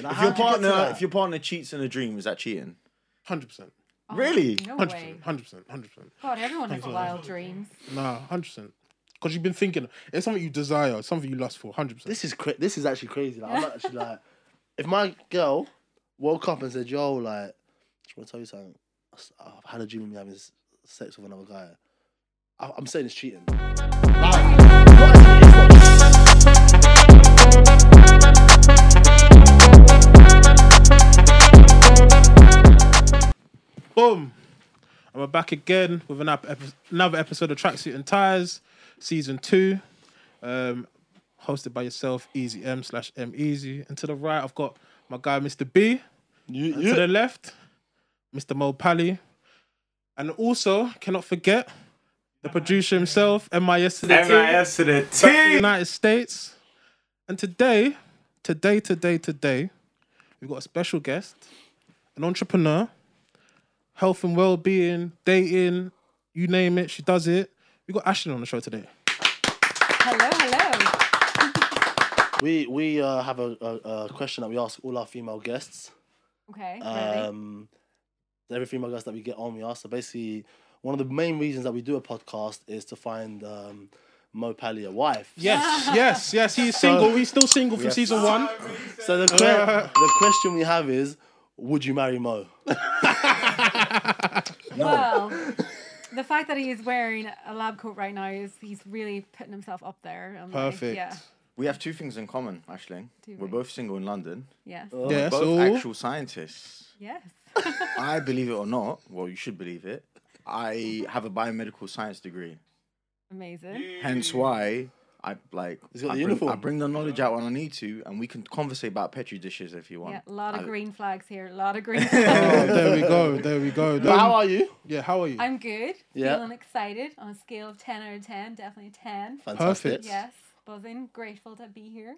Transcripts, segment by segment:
Now, If your you get to partner, that? if your partner cheats in a dream, is that cheating? Hundred percent. Oh, Really? No Hundred way. percent. Hundred percent. Hundred percent. God, everyone has Thanks a wild dreams. Nah, hundred percent. Because you've been thinking it's something you desire, something you lust for. Hundred percent. This is cra- this is actually crazy. Like, I'm actually like, if my girl woke up and said, "Yo, like, I just want to tell you something. I've had a dream of me having sex with another guy." I- I'm saying it's cheating. Boom. And we're back again with an ep- epi- another episode of Tracksuit and Ties, season two. Um, hosted by yourself, Easy M slash M Easy. And to the right, I've got my guy, Mr. B. And you, to the left, Mr. Moe Paly. And also, cannot forget the producer himself, MIS to the MIS to the the United States. And today, today, today, today, we've got a special guest, an entrepreneur, health and well-being, dating, you name it, she does it. We got Ashley on the show today. Hello, hello. we we uh, have a, a, a question that we ask all our female guests. Okay, ready? Um, every female guest that we get on, we ask. So basically, one of the main reasons that we do a podcast is to find um, Moe Paly a wife. Yes, yes, yes. He's single. He's still single from Yes. season one. So the que- the question we have is, would you marry Moe? Well, the fact that he is wearing a lab coat right now is he's really putting himself up there. I'm like, Perfect. yeah. We have two things in common, Ashling. Do We're we? both single in London. Yes. Oh. Yeah, both so actual scientists. Yes. I believe it or not, well, you should believe it. I have a biomedical science degree. Amazing. Hence why I like. He's got I the bring, uniform. I bring the knowledge out when I need to, and we can conversate about petri dishes if you want. Yeah, a lot of I- green flags here. A lot of green Oh, flags. there we go. There we go. But how are you? yeah, how are you? I'm good. Yeah. Feeling excited on a scale of 10 out of 10. Definitely 10. Fantastic. Perfect. Yes. Buzzing. Grateful to be here.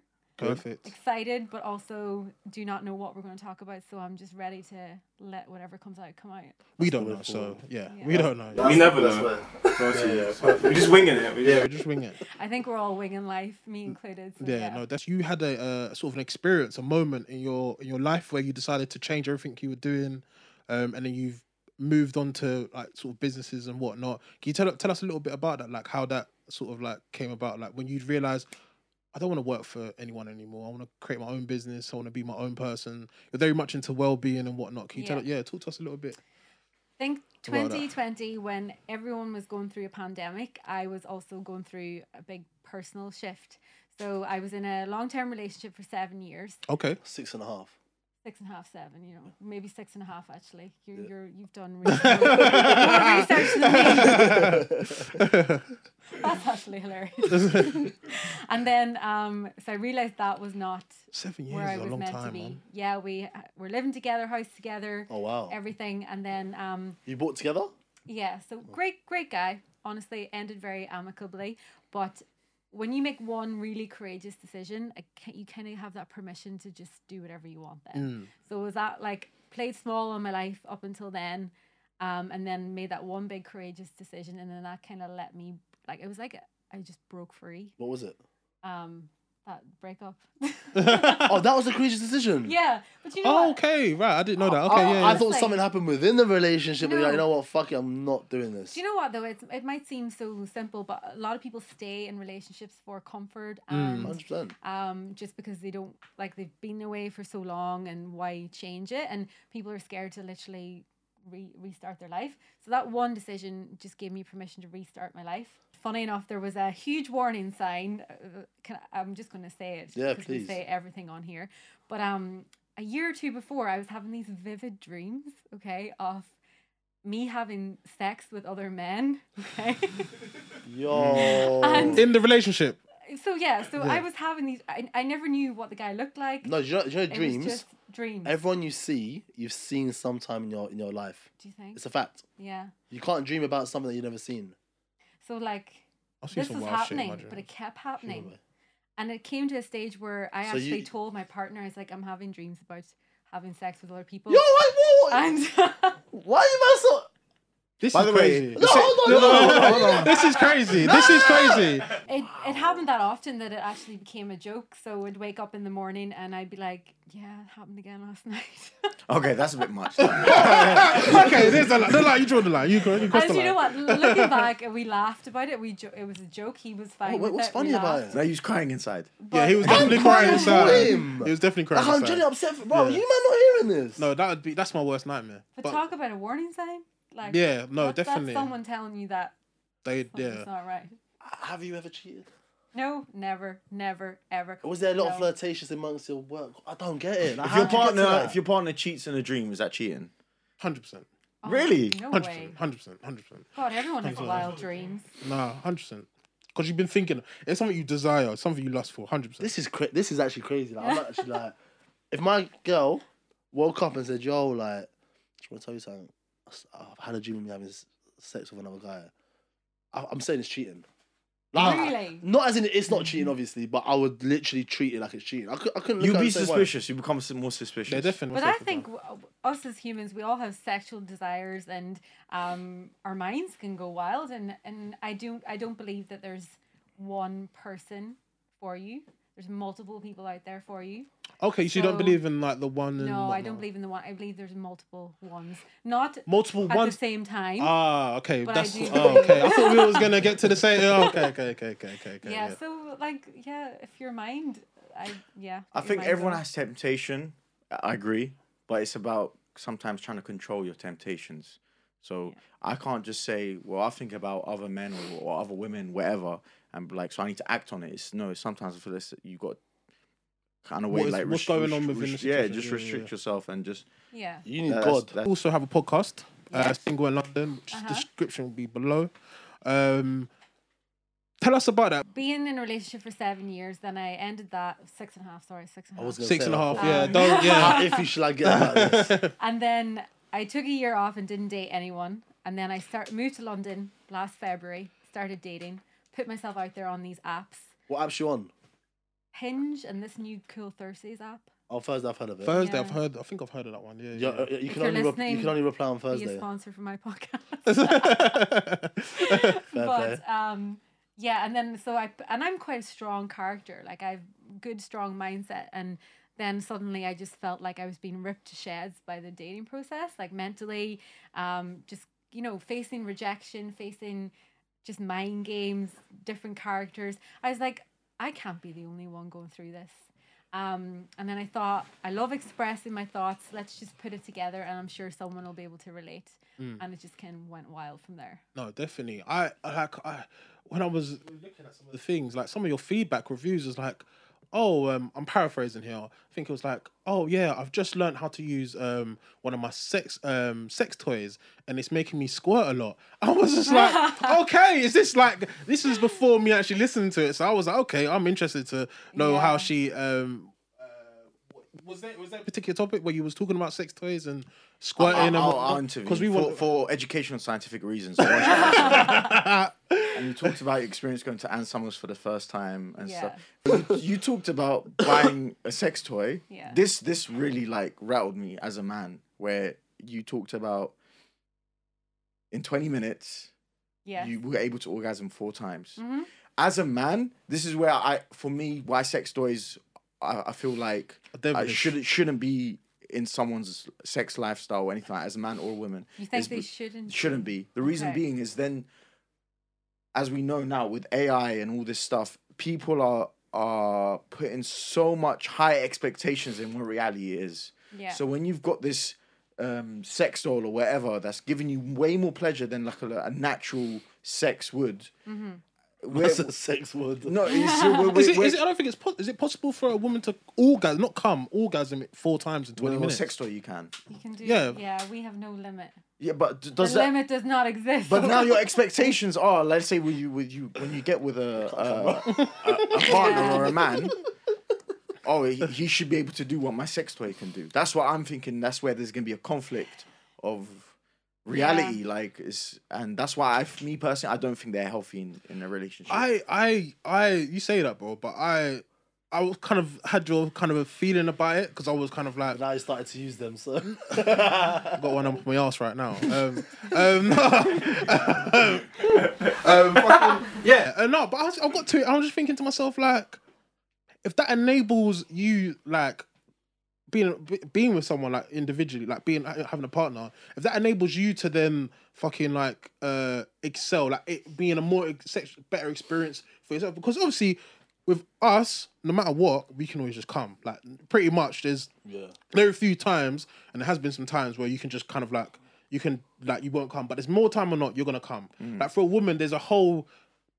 Perfect. Excited, but also do not know what we're going to talk about. So I'm just ready to let whatever comes out come out. We don't know, so yeah, Yeah. we don't know. We never That's know. where- We're just winging it. We Yeah, we're just winging it. I think we're all winging life, me included. So Yeah, yeah. no, that's you had a uh, sort of an experience, a moment in your in your life where you decided to change everything you were doing, um, and then you've moved on to like sort of businesses and whatnot. Can you tell tell us a little bit about that, like how that sort of like came about, like when you realized I don't want to work for anyone anymore. I want to create my own business. I want to be my own person. You're very much into well being and whatnot. Can you tell? Yeah. Yeah, talk to us a little bit. I think 2020, when everyone was going through a pandemic, I was also going through a big personal shift. So I was in a long term relationship for seven years, Okay. Six and a half. Six and a half, seven, you know, maybe six and a half actually. You're, Yeah. you're you've done really more research than me. That's actually hilarious. and then, um, so I realized that was not Seven years where I is a was long meant to time, be. man. Yeah, we uh, were living together, house together, Oh wow. everything, and then um, You bought together? yeah, so great, great guy. Honestly, ended very amicably. But when you make one really courageous decision, you kind of have that permission to just do whatever you want then. Mm. So was that like played small on my life up until then, um, and then made that one big courageous decision, and then that kind of let me like it was like I just broke free. What was it? Um, that breakup. Oh, that was a courageous decision. yeah, but you know Oh, what? okay, right. I didn't know that. Okay, I, yeah. I yeah. thought Like- something happened within the relationship. but you're like, you know what? Fuck it. I'm not doing this. Do you know what though? It's, it might seem so simple, but a lot of people stay in relationships for comfort Mm. and Hundred percent. um, just because they don't like they've been away for so long and why change it? And people are scared to literally re- restart their life. So that one decision just gave me permission to restart my life. Funny enough, there was a huge warning sign. uh, Can I, I'm just going to say it. Yeah, 'cause we please. say everything on here. But um, a year or two before, I was having these vivid dreams. Okay, of me having sex with other men. Okay. Yo. And- In the relationship. so yeah, so Yeah. I was having these. I, I never knew what the guy looked like. no, do you know, do you know was dreams? just dreams. Everyone you see, you've seen sometime in your in your life. Do you think? It's a fact. Yeah. You can't dream about something that you've never seen. So like this was wild shit in my happening, but it kept happening, boy. and it came to a stage where I So actually you- told my partner, "I was like, I'm having dreams about having sex with other people." Yo, what? and Why are you so? This By is the crazy. the No, se- hold on, hold on, hold on. this is crazy. This is crazy. It it happened that often that it actually became a joke. So I'd wake up in the morning and I'd be like, "Yeah, it happened again last night." Okay, that's a bit much. okay, there's a line. The line. You draw the line. You, cro- you cross and the you know line. what? Looking back, we laughed about it. We jo- it was a joke. He was fine. Oh, what- with what's it. funny we about laughed. now he was crying inside. Yeah, he was definitely I'm crying crying inside. him. He was definitely crying Like, I'm genuinely upset. For, bro, Yeah. you man not hearing this. No, that would be that's my worst nightmare. But, But, talk about a warning sign. Like yeah, no, that's, definitely. That's someone telling you that They something's yeah. not right. Have you ever cheated? No, never, never, ever. Was there a lot of No. flirtations amongst your work? I don't get it. Like, If your you get to partner, that? if your partner cheats in a dream, is that cheating? Hundred percent. Oh, Really? No Hundred way. percent. Hundred percent. Hundred percent. God, everyone has 100%. wild dreams. Nah, hundred percent. Because you've been thinking it's something you desire, something you lust for. Hundred percent. This is cra- this is actually crazy. Like, I'm actually like, if my girl woke up and said, "Yo, like, I just want to tell you something. I've had a dream of me having sex with another guy." I- I'm saying it's cheating. Like, Really? Not as in it's not cheating, obviously, but I would literally treat it like it's cheating. I, could, I couldn't. You'd be and say, suspicious. You become more suspicious. Yeah, definitely. But I think w- us as humans, we all have sexual desires, and um, our minds can go wild. And, and I don't I don't believe that there's one person for you. There's multiple people out there for you. Okay, so you don't believe in like the one and No, I don't believe in the one. I believe there's multiple ones, not multiple at ones. the same time. Ah, okay. But I That's do oh, okay. I thought we was gonna get to the same. Oh, okay, okay, okay, okay, okay, okay. yeah, So like, yeah, if your mind, I yeah. I think everyone goes- has temptation. I agree, but it's about sometimes trying to control your temptations. So I can't just say, well, I think about other men or, or other women, whatever, and like, so I need to act on it. It's no. Sometimes I feel this you got kind of way What is- like what's rest- going rest- on within the rest- yeah, just Yeah, yeah, restrict yeah. yourself and just Yeah. You need that's- God. that's- also have a podcast, uh, Yes. Single in London, which Uh-huh. description will be below. Um, tell us about that. Being in a relationship for seven years, then I ended that six and a half. Sorry, six and a I half. was gonna Six say, and a I half. thought, Yeah, Um, don't. How Yeah. iffy should I get about? And then I took a year off and didn't date anyone. And then I start moved to London last February, started dating, put myself out there on these apps. What app's you on? Hinge and this new Cool Thursdays app. Oh, Thursday I've heard of it. Thursday, Yeah. I've heard. I think I've heard of that one. Yeah. Yeah, uh, yeah. you can you're only re- you listening, can only reply on Be a Thursday. sponsor for my podcast. Fair but play. um yeah and then so i and i'm quite a strong character like i've good strong mindset and then suddenly i just felt like i was being ripped to shreds by the dating process like mentally um just you know facing rejection facing just mind games different characters i was like i can't be the only one going through this um, and then I thought, I love expressing my thoughts. Let's just put it together, and I'm sure someone will be able to relate. And it just kind of went wild from there. No, definitely. I like I when I was looking at some of the things, like some of your feedback reviews is like, oh, um, I'm paraphrasing here. I think it was like, oh yeah, I've just learned how to use um one of my sex um sex toys, and it's making me squirt a lot. I was just like, okay, is this like this is before me actually listening to it? So I was like, okay, I'm interested to know how she um. uh, Was there was there a particular topic where you was talking about sex toys and squirting I'll, and I'll, whatnot? I'll interview we for, want for educational scientific reasons. I want you and you talked about your experience going to Ann Summers for the first time and stuff. You, you talked about buying a sex toy. Yeah. This this really like rattled me as a man, where you talked about in twenty minutes Yeah. you were able to orgasm four times. Mhm. As a man, this is where I, for me, why sex toys, I, I feel like I devilish. should shouldn't be in someone's sex lifestyle or anything like, as a man or a woman. You think is they be- shouldn't? shouldn't be. The reason Okay. being is then, as we know now with AI and all this stuff, people are are putting so much high expectations in what reality is. Yeah. So when you've got this um, sex doll or whatever that's giving you way more pleasure than like a, a natural sex would. Mm-hmm. Where- That's a sex word. no, it's, so we're, Is it, we're, is it, I don't think it's po- is it possible for a woman to orgasm, not come, orgasm it four times in twenty with a minutes. sex toy you can. You can do. Yeah. Yeah. We have no limit. Yeah, but d- does the that? limit does not exist. But now your expectations are, let's say, when you with you when you get with a a, a, a partner Yeah. or a man, oh, he, he should be able to do what my sex toy can do. That's what I'm thinking. That's where there's gonna be a conflict of reality, like is, and that's why I, me personally, I don't think they're healthy in, in a relationship. I, I, I, you say that, bro, but I, I was kind of had your kind of a feeling about it because I was kind of like Now you started to use them, so I got one up my ass right now. Um, um, um, fucking- yeah, uh, no, but I, was, I got to. I was just thinking to myself, like, if that enables you, like, being being with someone like individually, like being having a partner, if that enables you to then fucking like uh excel, like it being a more ex- sex- better experience for yourself, because obviously with us, no matter what, we can always just come. Like pretty much, there's yeah. a few times, and there has been some times where you can just kind of like you can like you won't come, but there's more time or not, you're gonna come. Like for a woman, there's a whole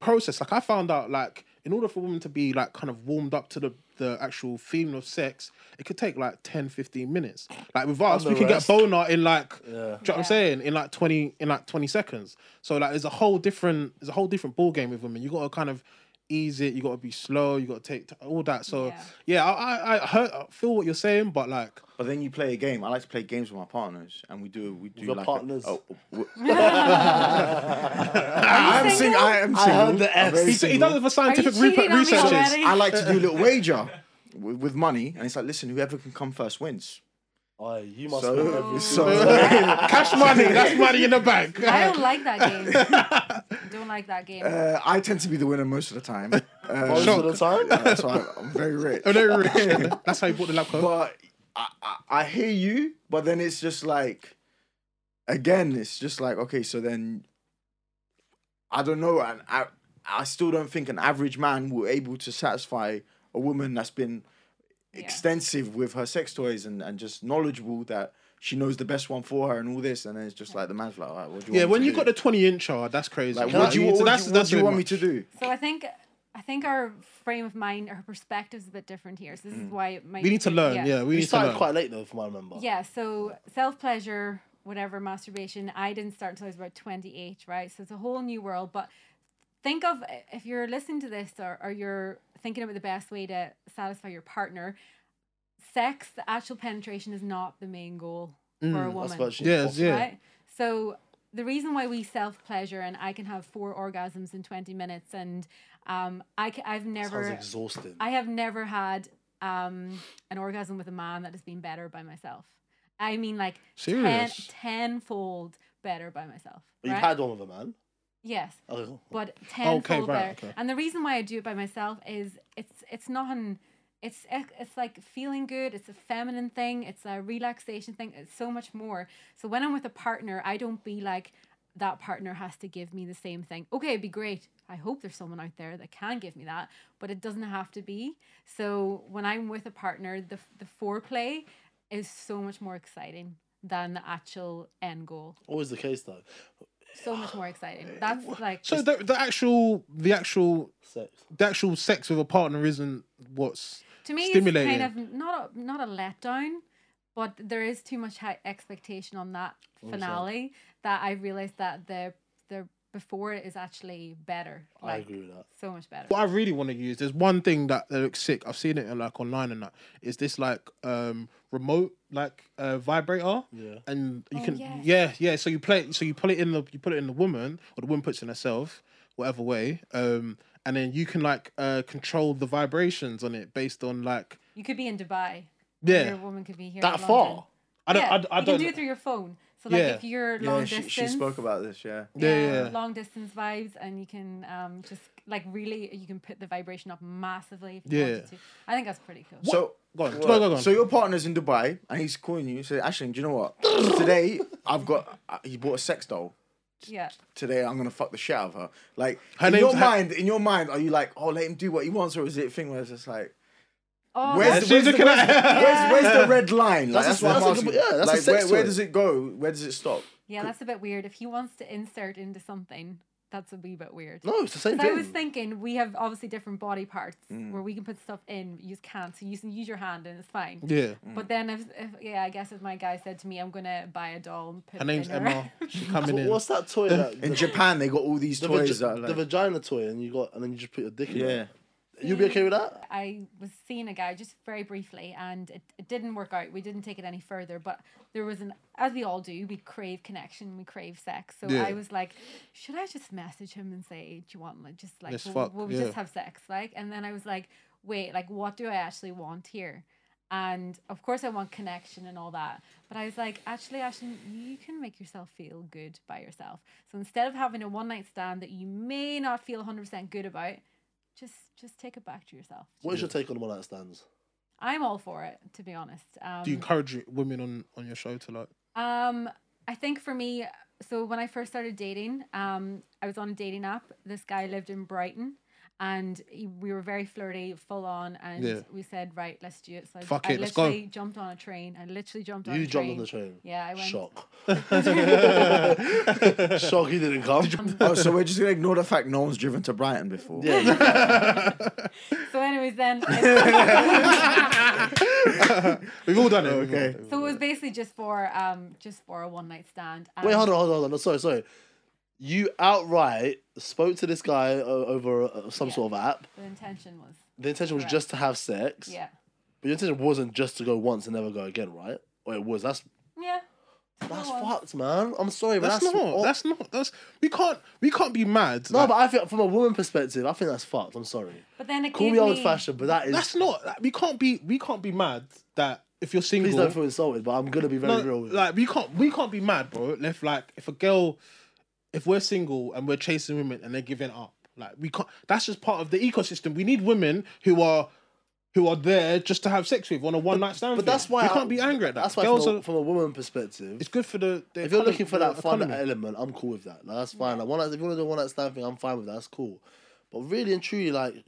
process. Like I found out, like in order for women to be like kind of warmed up to the the actual feeling of sex, it could take like 10, 15 minutes. Like with us, we can get boner in like Yeah. do you know what Yeah. I'm saying? In like twenty in like twenty seconds. So like there's a whole different there's a whole different ball game with women. You gotta kind of ease it, you gotta be slow, you gotta take t- all that. So Yeah. yeah, I I, I heard I feel what you're saying, but like But then you play a game. I like to play games with my partners, and we do we do your like partners? A, oh, w- I'm you sing- single? I am I heard the S. he, he does it for scientific cheating re- on me researches. already? I like to do a little wager with, with money, and it's like, listen, whoever can come first wins. Oh, you must So- win every so- Cash money, that's money in the bank. I don't like that game. Don't like that game. Uh, I tend to be the winner most of the time. Uh, most of the time. that's why I'm very rich. Oh, they're rich. That's how you bought the lab coat. But I, I, I hear you, but then it's just like, again, it's just like, okay, so then I don't know, and I, I still don't think an average man will able to satisfy a woman that's been Yeah. extensive with her sex toys and, and just knowledgeable that she knows the best one for her and all this, and then it's just like the man's like, all right, what do you yeah, want when you do? got the 20 incher, that's crazy. like, what know do you, what, So that's what that's do you really want me to do? So I think I think our frame of mind, our perspective is a bit different here. So this is mm. why it might. We need to learn. Yeah, we You need to started learn. quite late though, from what I remember. Yeah. So self pleasure, whatever masturbation, I didn't start until I was about twenty eight. Right. So it's a whole new world. But think of if you're listening to this or, or you're thinking about the best way to satisfy your partner. Sex, the actual penetration is not the main goal for a Mm, woman That's what. Yes, yeah. right? So the reason why we self pleasure and I can have four orgasms in twenty minutes, and um, I, I've Sounds never, exhausting. I have never had um an orgasm with a man that has been better by myself. I mean, like ten, Serious? tenfold better by myself. You've had one with a man. yes, Okay, cool. but tenfold right, better. okay. And the reason why I do it by myself is it's it's not an it's it's like feeling good. It's a feminine thing. It's a relaxation thing. It's so much more. So when I'm with a partner, I don't be like that partner has to give me the same thing. Okay, it'd be great. I hope there's someone out there that can give me that, but it doesn't have to be. So when I'm with a partner, the the foreplay is so much more exciting than the actual end goal. Always the case though. So much more exciting. That's like So the, the actual the actual Sex. the actual sex with a partner isn't what's to me stimulating. it's kind of not a not a letdown but there is too much high expectation on that finale that i realized that the the before it is actually better I agree with that. so much better what I really want to use. There's one thing that, that looks sick. I've seen it in, like online and that. Is this like um remote like uh, vibrator? Yeah. And you Oh, can yes. yeah yeah. So you play. So you put it in the you put it in the woman or the woman puts it in herself, whatever way. Um, and then you can like uh control the vibrations on it based on like you could be in dubai yeah. your woman could be here That far? London. I don't yeah, I, I you don't can do it through your phone so like Yeah. if you're Yeah, long she, distance she spoke about this, yeah. Yeah, yeah. long distance vibes and you can um just like really you can put the vibration up massively if you Yeah. to i think that's pretty cool So Go on, Well, go on, go on. So your partner's in Dubai and he's calling you. So Ashling, do you know what? Today I've got. Uh, he bought a sex doll. Yeah Today I'm gonna fuck the shit out of her. Like Her in name's- your her- mind, in your mind, are you like, oh, let him do what he wants, or is it a thing where it's just like, oh where's, that's- the, she's where's, the, looking where's, at- where's, where's the red line? Like, That's that's, a- what I'm that's a asking. good- yeah, that's a like, sex where, where toy. does it go? Where does it stop? Yeah, that's a bit weird. If he wants to insert into something, that's a wee bit weird. No, it's the same 'Cause thing. I was thinking we have obviously different body parts Mm. where we can put stuff in, you just can't. So you can use your hand and it's fine. yeah. But then if, if yeah, I guess if my guy said to me, I'm gonna buy a doll and put Her name's in her- Emma. She's coming So in. what's that toy that In the, Japan, they got all these the, toys vagi- that are the vagina toy and you got and then you just put your dick in it. yeah. it. You'd be okay with that? I was seeing a guy just very briefly and it, it didn't work out. We didn't take it any further, but there was an, as we all do, we crave connection, we crave sex. So Yeah. I was like, should I just message him and say, do you want like just like, Let's will, fuck, will we yeah. just have sex? Like, and then I was like, wait, like what do I actually want here? And of course, I want connection and all that. But I was like, actually, Ashton, you can make yourself feel good by yourself. So instead of having a one night stand that you may not feel 100% good about, just just take it back to yourself. What is your take on one night stands? I'm all for it, to be honest. Um, Do you encourage women on on your show to like? um, I think for me, so when I first started dating, um, I was on a dating app. This guy lived in Brighton, and he, we were very flirty, full on, and Yeah. we said, right, let's do it. So I, Fuck I it, let's go. literally jumped on a train. I literally jumped on. You a jumped train. on the train. Yeah, I went. Shock. Shock he didn't come. oh, so we're just gonna ignore the fact no one's driven to Brighton before. Yeah. So, anyways, then. We've all done it. Okay. so it was basically just for um just for a one night stand. Wait, and- hold on, hold on, hold on. Sorry, sorry. You outright spoke to this guy o- over uh, some Yeah. sort of app. The intention was. The intention was Correct. just to have sex. Yeah. But your intention wasn't just to go once and never go again, right? Or it was. That's Yeah. that's was. fucked, man. I'm sorry, but That's, that's, not. That's not. That's we can't. We can't be mad. no. like, But I think from a woman perspective, I think that's fucked. I'm sorry. But then it Call gave me old fashioned, but that is. that's not. like, we can't be. We can't be mad that if you're single. Please don't feel insulted, but I'm gonna be very no, real. With like we can't. We can't be mad, bro. If like if a girl, if we're single and we're chasing women and they're giving up, like we can't. That's just part of the ecosystem. We need women who are. Who are there just to have sex with on a one night stand? But thing. that's why we I- can't be angry at that. That's why, Girls from a, are, from a woman perspective, it's good for the. the if you're looking for that fun economy. element, I'm cool with that. Like, that's fine. Like, one if you want to do a one night stand thing, I'm fine with that. That's cool. But really and truly, like,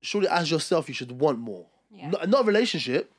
surely as yourself, you should want more. Yeah. Not, not a relationship,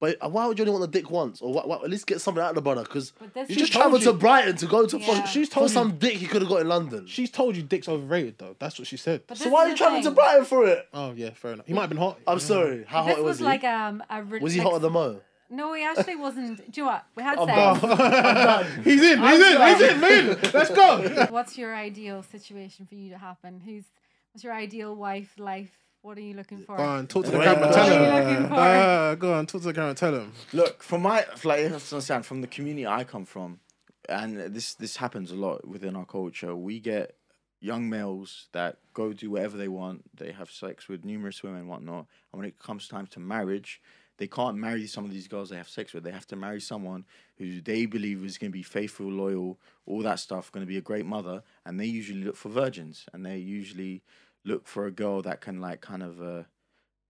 but why would you only want the dick once? Or why, why, at least get something out of the brother? Because you just travelled you- to Brighton to go to Yeah. fuck, She's for told you- some dick you could have got in London. She's told you dick's overrated though. That's what she said. But so why are you the travelling to. Brighton for it? Oh yeah, fair enough. He might have been hot. I'm Yeah. sorry. How This hot was, was he? like um a re- was he like, hotter than Moe? No, he actually wasn't. Do you know what? We had I'm sex. done. he's in. He's in. He's in. Man, let's go. What's your ideal situation for you to happen? Who's what's your ideal wife life? What are you looking for? Go on, talk to the Wait, camera. Tell What are you him. Uh, go on, talk to the camera. Tell him. Look, from my like you have to understand from the community I come from, and this this happens a lot within our culture. We get young males that go do whatever they want. They have sex with numerous women and whatnot. And when it comes time to marriage, they can't marry some of these girls they have sex with. They have to marry someone who they believe is going to be faithful, loyal, all that stuff, going to be a great mother. And they usually look for virgins, and they usually look for a girl that can like kind of, uh,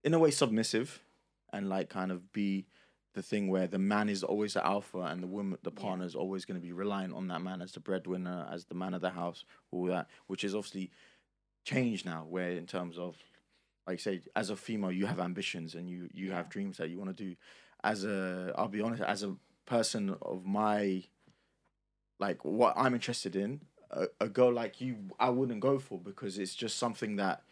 in a way, submissive, and like kind of be the thing where the man is always the alpha and the woman, the partner is always going to be reliant on that man as the breadwinner, as the man of the house, all that, which is obviously changed now. Where in terms of, like say, as a female, you have ambitions and you you have dreams that you want to do. As a, I'll be honest, as a person of my, like what I'm interested in, a, a girl like you, I wouldn't go for because it's just something that.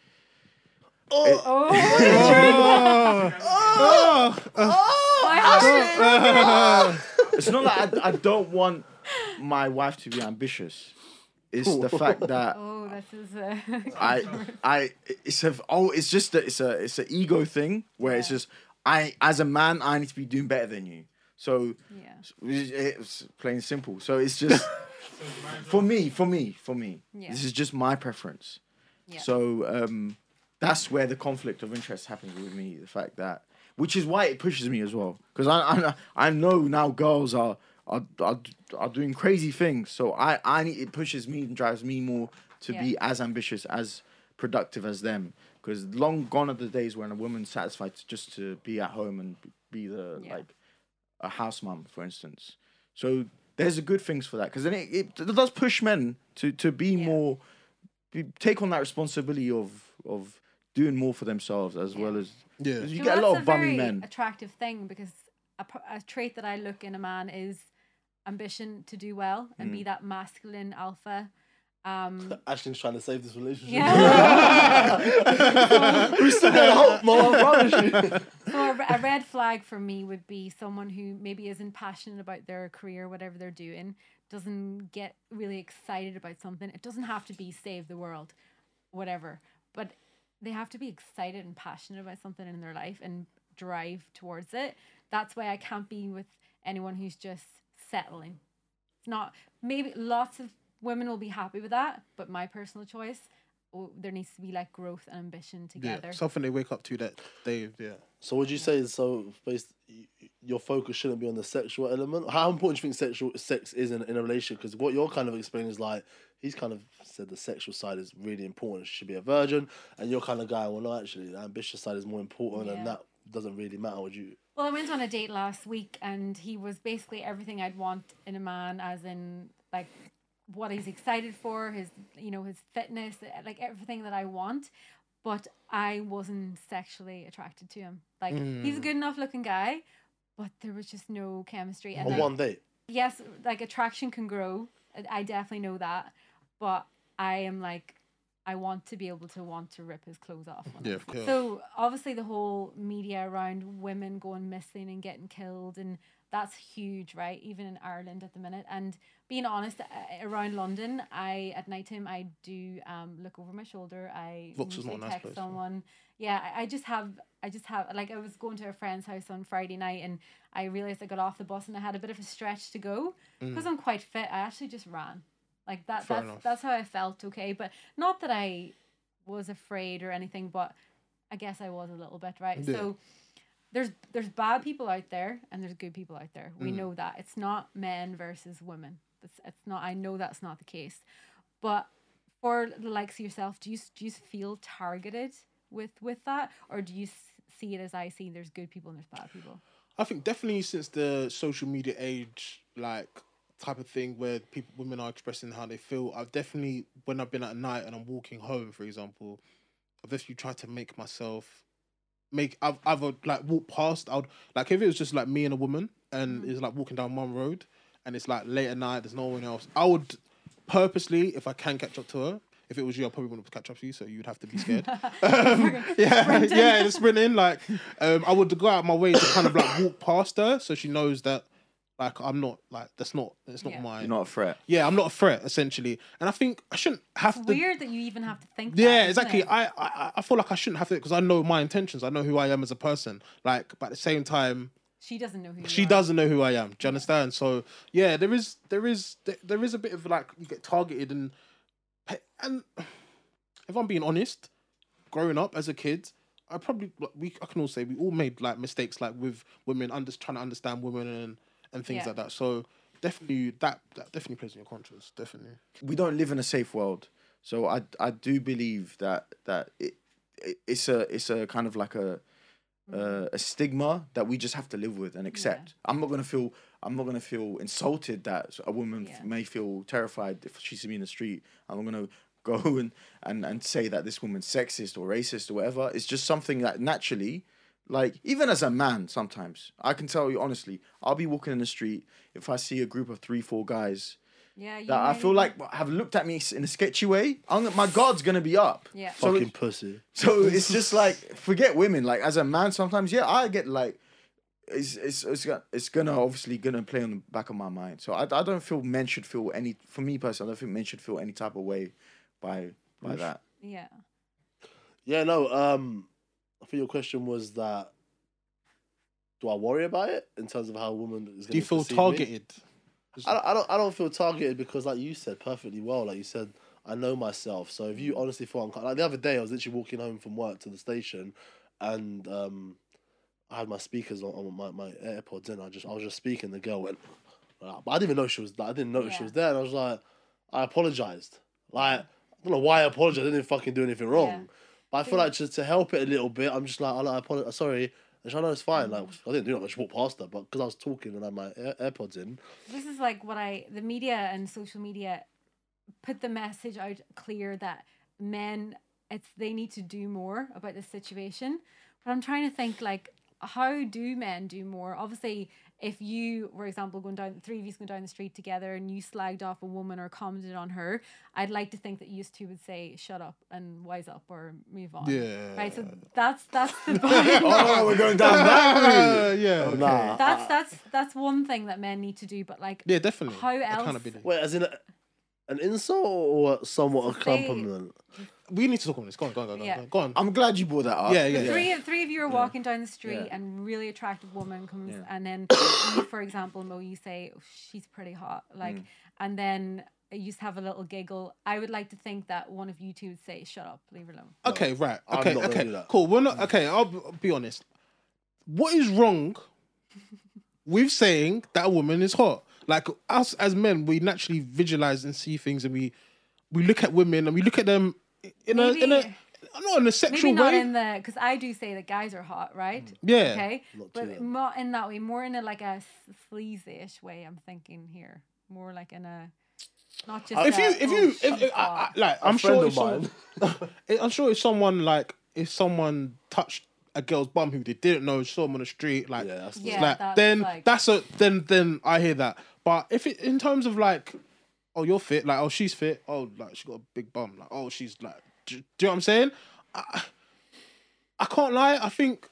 Oh, Oh, Oh, oh, my husband. It's not like I, I don't want my wife to be ambitious. It's the fact that Oh, this is. Uh, I I it's a oh it's just a, it's a it's an ego thing where it's just I as a man I need to be doing better than you. So yeah. it's, it's plain simple. So it's just for me, for me, for me. Yeah. This is just my preference. Yeah. So um, that's where the conflict of interest happens with me. The fact that, which is why it pushes me as well, because I, I I know now girls are are, are are doing crazy things. So I I need, it pushes me and drives me more to Yeah. be as ambitious as productive as them. Because long gone are the days when a woman's satisfied to, just to be at home and be the like a house mum, for instance. So there's a good things for that because then it, it, it does push men to to be Yeah. more be, take on that responsibility of of doing more for themselves as Yeah. well as yeah. 'cause you So get a lot of bummy very men. Attractive thing because a trait that I look in a man is ambition to do well and Mm. be that masculine alpha. Um, Ashley's trying to save this relationship. Yeah. we still got hope, Moe. I promise you. A, red flag for me would be someone who maybe isn't passionate about their career, whatever they're doing, doesn't get really excited about something. It doesn't have to be save the world, whatever, but they have to be excited and passionate about something in their life and drive towards it. That's why I can't be with anyone who's just settling. It's not maybe lots of women will be happy with that, but my personal choice, there needs to be like growth and ambition Yeah, together. something they wake up to that they yeah. So would you say is so based y- y- your focus shouldn't be on the sexual element? How important do you think sexual sex is in, in a relationship? Because what you're kind of explaining is like he's kind of said the sexual side is really important. She should be a virgin, and you're kind of guy. Well, no, actually, the ambitious side is more important, Yeah. and that doesn't really matter. Would you? Well, I went on a date last week and he was basically everything I'd want in a man, as in like what he's excited for, his you know his fitness, like everything that I want. But I wasn't sexually attracted to him. Like he's a mm. good enough looking guy, but there was just no chemistry. And On like, one date, yes, like attraction can grow. I- I definitely know that, but I am like, I want to be able to want to rip his clothes off. Yeah, of course. so obviously the whole media around women going missing and getting killed and that's huge, right? Even in Ireland at the minute. And being honest, uh, around London, I at night time I do um look over my shoulder. I a nice text place, someone. Yeah, I, I just have I just have like I was going to a friend's house on Friday night and I realized I got off the bus and I had a bit of a stretch to go because I'm quite fit. I actually just ran. Like that Mm. Fair that's enough. that's how I felt, okay? But not that I was afraid or anything, but I guess I was a little bit, right? Yeah. So there's there's bad people out there and there's good people out there. We Mm. know that. It's not men versus women. It's it's not I know that's not the case. But for the likes of yourself, do you do you feel targeted with with that or do you see it as I see there's good people and there's bad people? I think definitely since the social media age, like type of thing where people women are expressing how they feel, I've definitely when I've been at night and I'm walking home, for example, I've definitely tried to make myself make I've either like walk past I would like if it was just like me and a woman and it's like walking down one road and it's like late at night, there's no one else. I would purposely, if I can catch up to her, if it was you, I probably wouldn't catch up to you, so you'd have to be scared. um, yeah, Sprinting. yeah, sprinting. Like, um, I would go out of my way to kind of like walk past her, so she knows that, like, I'm not like that's not it's not Yeah. my. You're not a threat. yeah, I'm not a threat essentially, and I think I shouldn't have to It's to. weird that you even have to think Yeah, isn't exactly. I, I I feel like I shouldn't have to because I know my intentions. I know who I am as a person. Like, but at the same time, she doesn't know who you she are. doesn't know who I am. Do you understand? So yeah, there is there is there, there is a bit of like you get targeted and and if I'm being honest, growing up as a kid, I probably we I can all say we all made like mistakes like with women under trying to understand women and and things Yeah. like that. So definitely that that definitely plays in your conscience. Definitely. we don't live in a safe world. So I I do believe that that it, it it's a it's a kind of like a uh, a stigma that we just have to live with and accept. I'm not gonna feel I'm not gonna feel insulted that a woman f- may feel terrified if she sees me in the street. I'm gonna go and, and and say that this woman's sexist or racist or whatever. It's just something that naturally. Like even as a man, sometimes I can tell you honestly, I'll be walking in the street if I see a group of three, four guys Yeah, you that I feel like have looked at me in a sketchy way, I'm, my guard's gonna be up. Yeah. So, fucking it- pussy. so it's just like forget women. Like as a man, sometimes yeah, I get like it's it's it's gonna, it's gonna obviously gonna play on the back of my mind. So I, I don't feel men should feel any. For me personally, I don't think men should feel any type of way by by that. Yeah. Yeah, no. Um, I think your question was that. Do I worry about it in terms of how a woman is? Do you gonna feel perceive me? targeted? I don't, I don't. I don't feel targeted because, like you said perfectly well, like you said, I know myself. So if you honestly feel uncomfortable, like the other day, I was literally walking home from work to the station, and um, I had my speakers on, on my, my AirPods in. I just I was just speaking. The girl went, like, but I didn't even know she was. I didn't know she was there, and I was like, I apologized. Like I don't know why I apologized. I didn't fucking do anything wrong. Yeah. But I feel like just to help it a little bit, I'm just like, I, I apologize. Sorry. I know it's fine. Like mm. I didn't do that. I just walked past her, but because I was talking and I had my Air- AirPods in, this is like what I the media and social media put the message out clear that men it's they need to do more about this situation. But I'm trying to think like how do men do more? Obviously, if you, for example, going down three of you going down the street together and you slagged off a woman or commented on her, I'd like to think that you two would say shut up and wise up or move on. Yeah. Right. So that's that's the oh, we're going down that route. Uh, yeah. nah. that's that's that's one thing that men need to do. But like Yeah, definitely. How else- Accountability. Wait, as in a, an insult or somewhat a Say- compliment? We need to talk on this. Go on, go on, go on, Yeah. go on. Go on. I'm glad you brought that up. Yeah, yeah, The yeah. three three of you are walking down the street Yeah. and really attractive woman comes Yeah. and then you, for example, Moe, you say oh, she's pretty hot, like, Mm. and then you just have a little giggle. I would like to think that one of you two would say, "Shut up, leave her alone." Okay, right. I'm Okay, not gonna okay. that. Cool. We're not okay. I'll b- be honest. What is wrong with saying that a woman is hot? Like us as men, we naturally visualize and see things, and we we look at women and we look at them in a in a Maybe- not in a sexual Maybe not way. in the because I do say that guys are hot, right? Mm. yeah. Okay, Not but too, not in that way. More in a like a sleazy-ish way. I'm thinking here. More like in a not just. If a, you if "Oh, you if, if I, I, like, a I'm sure of if someone, I'm sure if someone like if someone touched a girl's bum who they didn't know saw them on the street like Yeah, that's Yeah, like that's then like- that's a then then I hear that. But if it in terms of like, oh you're fit, like oh she's fit, oh like she got a big bum, like oh she's like, do, do you know what I'm saying? I, I can't lie. I think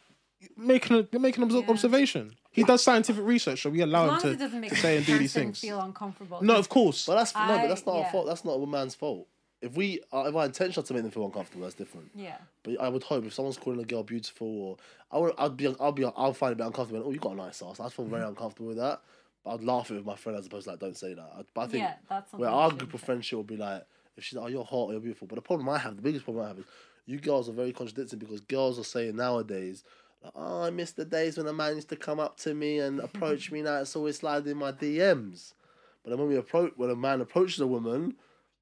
making a making an Yeah. observation. He does scientific research, so we allow as long as him it doesn't to say and do these things. feel uncomfortable. No, of course. But that's no, but that's I- not our fault. That's not a man's fault. If we, uh, if our intention is to make them feel uncomfortable, that's different. yeah, But I would hope if someone's calling a girl beautiful, or I would, I'd be, I'll be, I'll find it a bit uncomfortable. Oh, you got a nice ass. I feel very uncomfortable with that. But I'd laugh it with my friend as opposed to like, don't say that. I, but I think yeah, that's where our group of friendship would be like, if she's like, oh, you're hot or you're beautiful. But the problem I have, the biggest problem I have is, you girls are very contradicting because girls are saying nowadays, like, oh, I miss the days when a man used to come up to me and approach me. Now it's always sliding in my DMs. But then when we approach, when a man approaches a woman,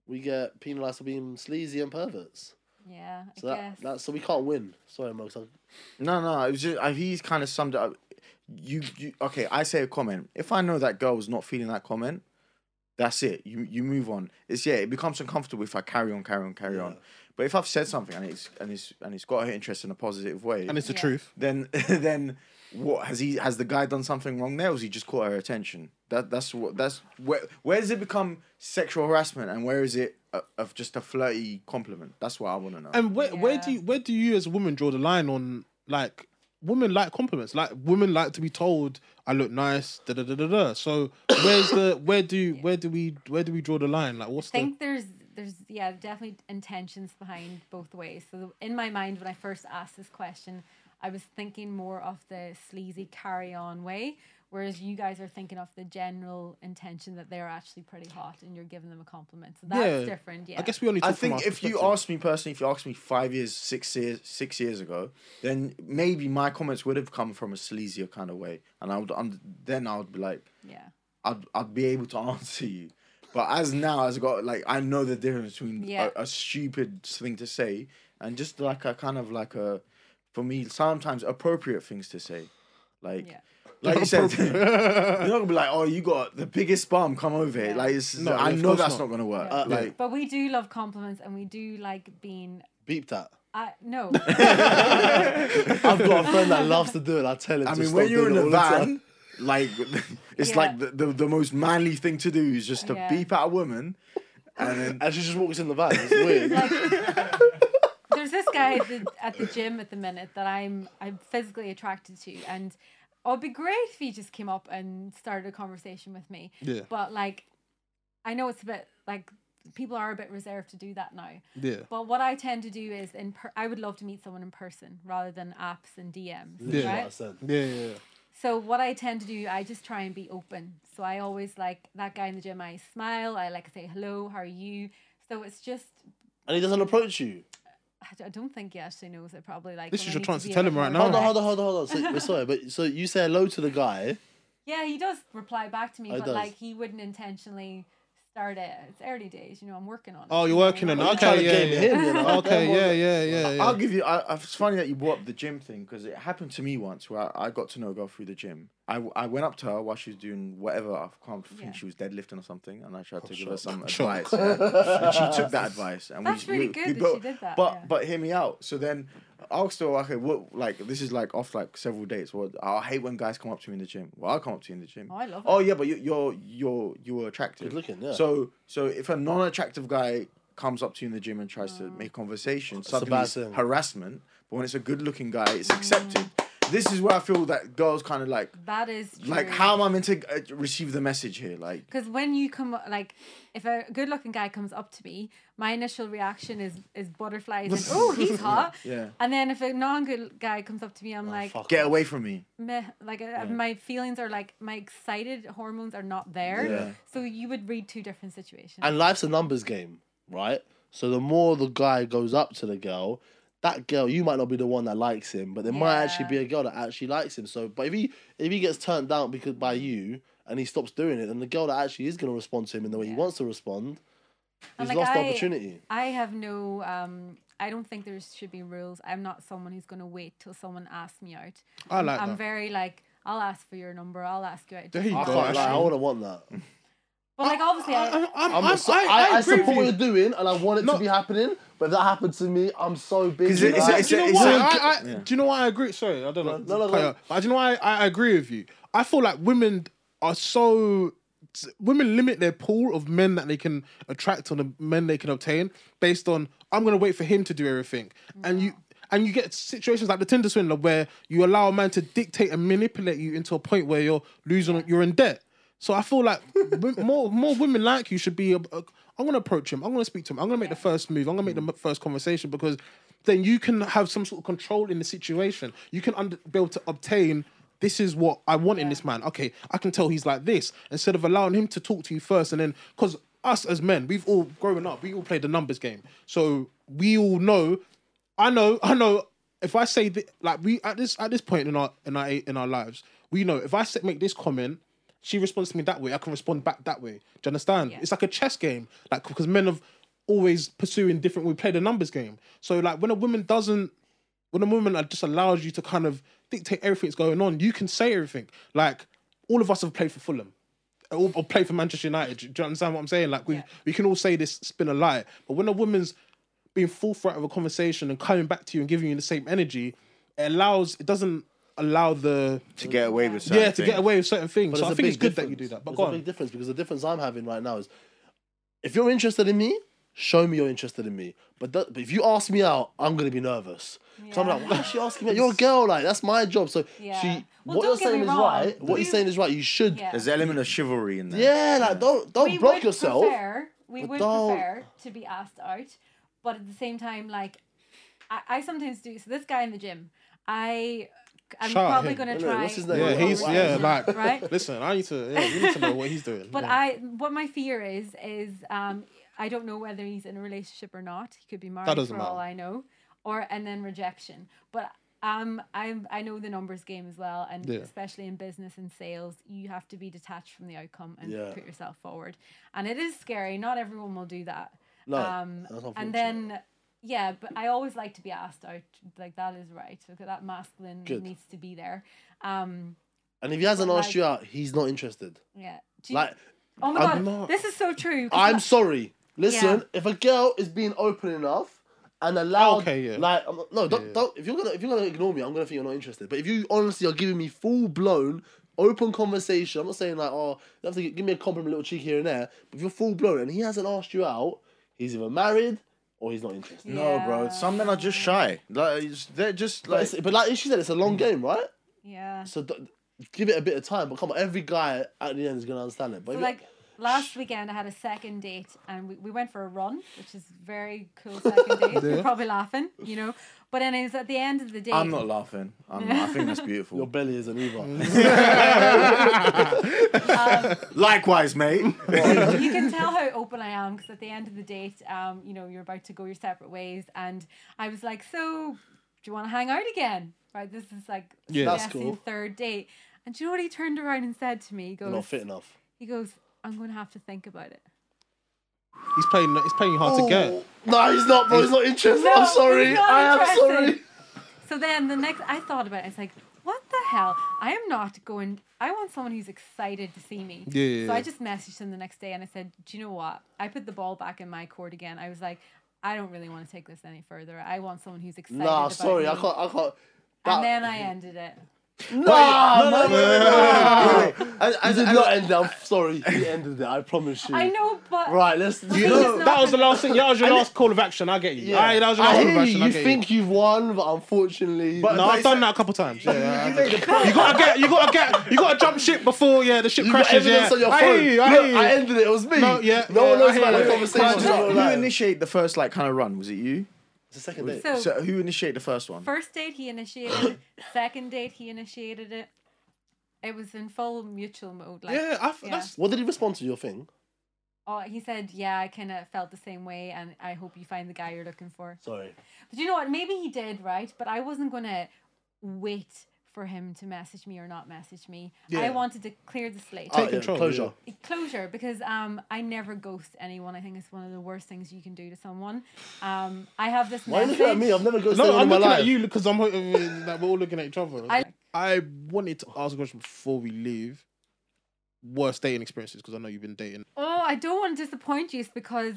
we get penalised for being sleazy and perverts. Yeah, I So that, guess. that so we can't win. Sorry, Moe. No, no, it was just I, he's kind of summed it up. You, you, okay? I say a comment. If I know that girl was not feeling that comment, that's it. You, you move on. It's yeah. It becomes uncomfortable if I carry on, carry on, carry on. Yeah. But if I've said something and it's and it's and it's got her interest in a positive way, and it's the Yeah. truth. then then what has he has the guy done something wrong there? Or has he just caught her attention? That that's what that's where where does it become sexual harassment and where is it a, of just a flirty compliment? That's what I want to know. And where where do Yeah. you where do you as a woman draw the line on like women like compliments? Like women like to be told I look nice, da da da da da. So where's the where do where do we where do we draw the line? Like what's I think there's there's yeah definitely intentions behind both ways. So in my mind when I first asked this question, I was thinking more of the sleazy carry on way, whereas you guys are thinking of the general intention that they're actually pretty hot and you're giving them a compliment. So that's Yeah. different. Yeah. I guess we only talk I think if you perspective. asked me personally, if you asked me five years, six years, six years ago, then maybe my comments would have come from a sleazier kind of way, and I would, um, then I would be like, yeah. I'd, I'd be able to answer you. But as now, as I got like, I know the difference between Yeah. a, a stupid thing to say and just like a kind of like a, for me, sometimes appropriate things to say, like. Yeah. Like you said, you're not gonna be like, "Oh, you got the biggest bum. Come over here." Yeah. Like, it's, No, I know that's not. not. gonna work. Yeah. Uh, like, But we do love compliments and we do like being beeped at. I no. I've got a friend that loves to do it. I tell him. I to mean, stop when you're in a it all the time. van, like it's Yeah. like the, the, the most manly thing to do is just to Yeah. beep at a woman, and then and she just walks in the van. It's weird. like there's this guy at the, at the gym at the minute that I'm I'm physically attracted to and oh, it'd be great if he just came up and started a conversation with me. Yeah. But like I know it's a bit like people are a bit reserved to do that now. Yeah. But what I tend to do is in per- I would love to meet someone in person rather than apps and DMs, Literally what I right? Yeah, yeah, yeah. So what I tend to do, I just try and be open. So I always like that guy in the gym. I smile. I like say hello. How are you? So it's just And he doesn't approach you. I don't think he actually knows it. Probably like This when is I your chance be to tell him right now. Hold on, hold on, hold on, hold on. So, sorry, but so you say hello to the guy. Yeah, he does reply back to me, Oh, but does. like he wouldn't intentionally start it. It's early days, you know. I'm working on it. Oh, you're working on it. Okay, yeah, yeah. him, you know? Okay, yeah, yeah, yeah, yeah. I'll give you. I, I- it's funny that you brought up the gym thing because it happened to me once where I, I got to know a girl through the gym. I, I went up to her while she was doing whatever. I can't think Yeah. she was deadlifting or something, and I tried to give her some advice. yeah. and she took that advice, and That's we, really we, good we that both- she did that, But yeah. but hear me out. So then I asked her, okay, what like this is like off like several dates. Well, I hate when guys come up to me in the gym. Well, I come up to you in the gym. Oh, I love oh, it. Oh yeah, but you, you're you're you were attractive. Good looking, yeah. So so if a non-attractive guy comes up to you in the gym and tries to mm. make conversation, a suddenly it's harassment. But when it's a good-looking guy, it's mm. accepted. This is where I feel that girls kind of like That is true. like how am I meant to uh, receive the message here? Like Because when you come, like, if a good looking guy comes up to me, my initial reaction is is butterflies and oh he's hot. Yeah. And then if a non good guy comes up to me, I'm Oh, like, get off. away from me. meh. Like uh, my feelings are like my excited hormones are not there. Yeah. So you would read two different situations. And life's a numbers game, right? So the more the guy goes up to the girl, that girl, you might not be the one that likes him, but there might actually be a girl that actually likes him. So, but if he if he gets turned down because by you and he stops doing it, then the girl that actually is going to respond to him in the way he wants to respond, And, he's like, lost the I- opportunity. I have no. Um, I don't think there should be rules. I'm not someone who's going to wait till someone asks me out. I like I'm that. very like I'll ask for your number. I'll ask you out. There you I go, can't lie. I actually. wouldn't want that. But like obviously, I, I, I, I'm I, so, I, I, I, I support what you. you're doing, and I want it No. to be happening. But if that happened to me, I'm so busy. Is it- is it- like- is do you know it's why? a- I, I, yeah. Do you know why I agree? Sorry, I don't know. No, no, cut you no. But do you know why I, I agree with you? I feel like women are so women limit their pool of men that they can attract or the men they can obtain based on I'm gonna wait for him to do everything, and you. And you get situations like the Tinder swindler where you allow a man to dictate and manipulate you into a point where you're losing, you're in debt. So I feel like more more women like you should be. A, a, I'm gonna approach him. I'm gonna speak to him. I'm gonna make the first move. I'm gonna make the first conversation because then you can have some sort of control in the situation. You can under, be able to obtain. This is what I want in this man. Okay, I can tell he's like this instead of allowing him to talk to you first, and then because us as men, we've all grown up. We all played the numbers game, so we all know I know, I know. If I say that, like we at this at this point in our in our in our lives, we know if I say, make this comment, she responds to me that way. I can respond back that way. Do you understand? Yeah. It's like a chess game, like because men have always pursuing different. We play the numbers game. So like when a woman doesn't, when a woman like, just allows you to kind of dictate everything that's going on, you can say everything. Like all of us have played for Fulham. Or, or play for Manchester United. Do you understand what I'm saying? Like we Yeah. we can all say this spin a lie, but when a woman's being forthright of a conversation and coming back to you and giving you the same energy, it allows it doesn't allow the To get away with certain yeah to get away with certain things. But so there's I a think it's big good that you do that. But There's go a on. big difference because the difference I'm having right now is if you're interested in me, show me you're interested in me. But, that, but if you ask me out, I'm gonna be nervous. So I'm Yeah. like, why is she asking me? You're a girl, like that's my job. So Yeah. she, Well, what you're don't get me saying is wrong. right. What you're saying is right. You should, yeah. There's an element of chivalry in there. yeah, like don't don't we block would yourself. Prefer, we would don't- prefer to be asked out, but at the same time, like I, I sometimes do. So this guy in the gym, I. I'm Shout probably gonna Innit? try. What's his name? Yeah, Yeah, he's wow. yeah like Right? Listen, I need to yeah, you need to know what he's doing. But yeah. I, what my fear is, is um, I don't know whether he's in a relationship or not. He could be married for doesn't all. I know, or and then rejection. But um, I'm I know the numbers game as well, and Yeah. especially in business and sales, you have to be detached from the outcome and Yeah. put yourself forward. And it is scary. Not everyone will do that. No, um, that's unfortunate. and then. Yeah, but I always like to be asked out. Like that is right. Okay, that masculine Good. needs to be there. Um, And if he hasn't asked like- you out, he's not interested. yeah. You- Like oh my I'm god, not- this is so true. I'm I- sorry. Listen, Yeah. if a girl is being open enough and allowed, Okay, yeah. like, I'm no, don't, Yeah. don't. If you're gonna, if you're gonna ignore me, I'm gonna think you're not interested. But if you honestly are giving me full blown open conversation, I'm not saying like, oh, you have to give me a compliment, a little cheek here and there. But if you're full blown and he hasn't asked you out, he's either married or he's not interested. No, bro. Some men are just shy. Like it's- they're just But, like it's, but like she said, it's a long mm. game, right? Yeah. So d- give it a bit of time. But come on, every guy at the end is gonna understand it. But So if like last weekend I had a second date and we, we went for a run, which is very cool second date. You're probably laughing, you know. But then it was at the end of the day. I'm not laughing. I'm, I think that's beautiful. your belly isn't either. Likewise, mate. you can tell how open I am because at the end of the date, um, you know, you're about to go your separate ways, and I was like, "So, do you want to hang out again?" Right. This is like Yeah. That's cool. third date, and do you know what he turned around and said to me? He goes, not fit enough. "He goes, I'm going to have to think about it." he's playing he's playing you hard to Oh, get. No, he's not, bro. He's not interested. No, I'm sorry. he's not I am interested. sorry. So then the next, I thought about it. It's like, what the hell? I am not going. I want someone who's excited to see me. Yeah, yeah, So I yeah. just messaged him the next day and I said, do you know what? I put the ball back in my court again. I was like, I don't really want to take this any further. I want someone who's excited. Nah, about sorry. me. I can't. I can't. And then I ended it. Nah, no, no, wait, wait, wait. As- I did not end it. I'm sorry. He ended it. I promise you. I know, but Right, let's. You know, That was the last thing. That was your last call of action. I get you. yeah. Aye, that was your I last call of action. you. You think you've won, but unfortunately, But- No, I've done that a couple times. Yeah, yeah, I have. you gotta get, you gotta get, you gotta jump ship before yeah the ship crashes. Yeah, on your I hear you. I Look, hear you. I ended it. It was me. No, yeah, no yeah, one knows about the you. conversation. Who, It's not who like- initiated the first like kind of run? Was it you? It's the second date. So- So who initiated the first one? first date he initiated it. Second date he initiated it. It was in full mutual mode. Like, Yeah, I, yeah. that's What did he respond to your thing? Oh, he said, "Yeah, I kind of felt the same way, and I hope you find the guy you're looking for." Sorry. But you know what? Maybe he did, right? But I wasn't gonna wait for him to message me or not message me. I wanted to clear the slate. Take Oh, control, Closure. Closure, because um, I never ghost anyone. I think it's one of the worst things you can do to someone. Um, I have this Why are you message. looking at me? I've never ghosted no. anyone I'm in my looking life. at you because I'm uh, like, we're all looking at each other. I- I wanted to ask a question before we leave. Worst dating experiences because I know you've been dating. Oh, I don't want to disappoint you because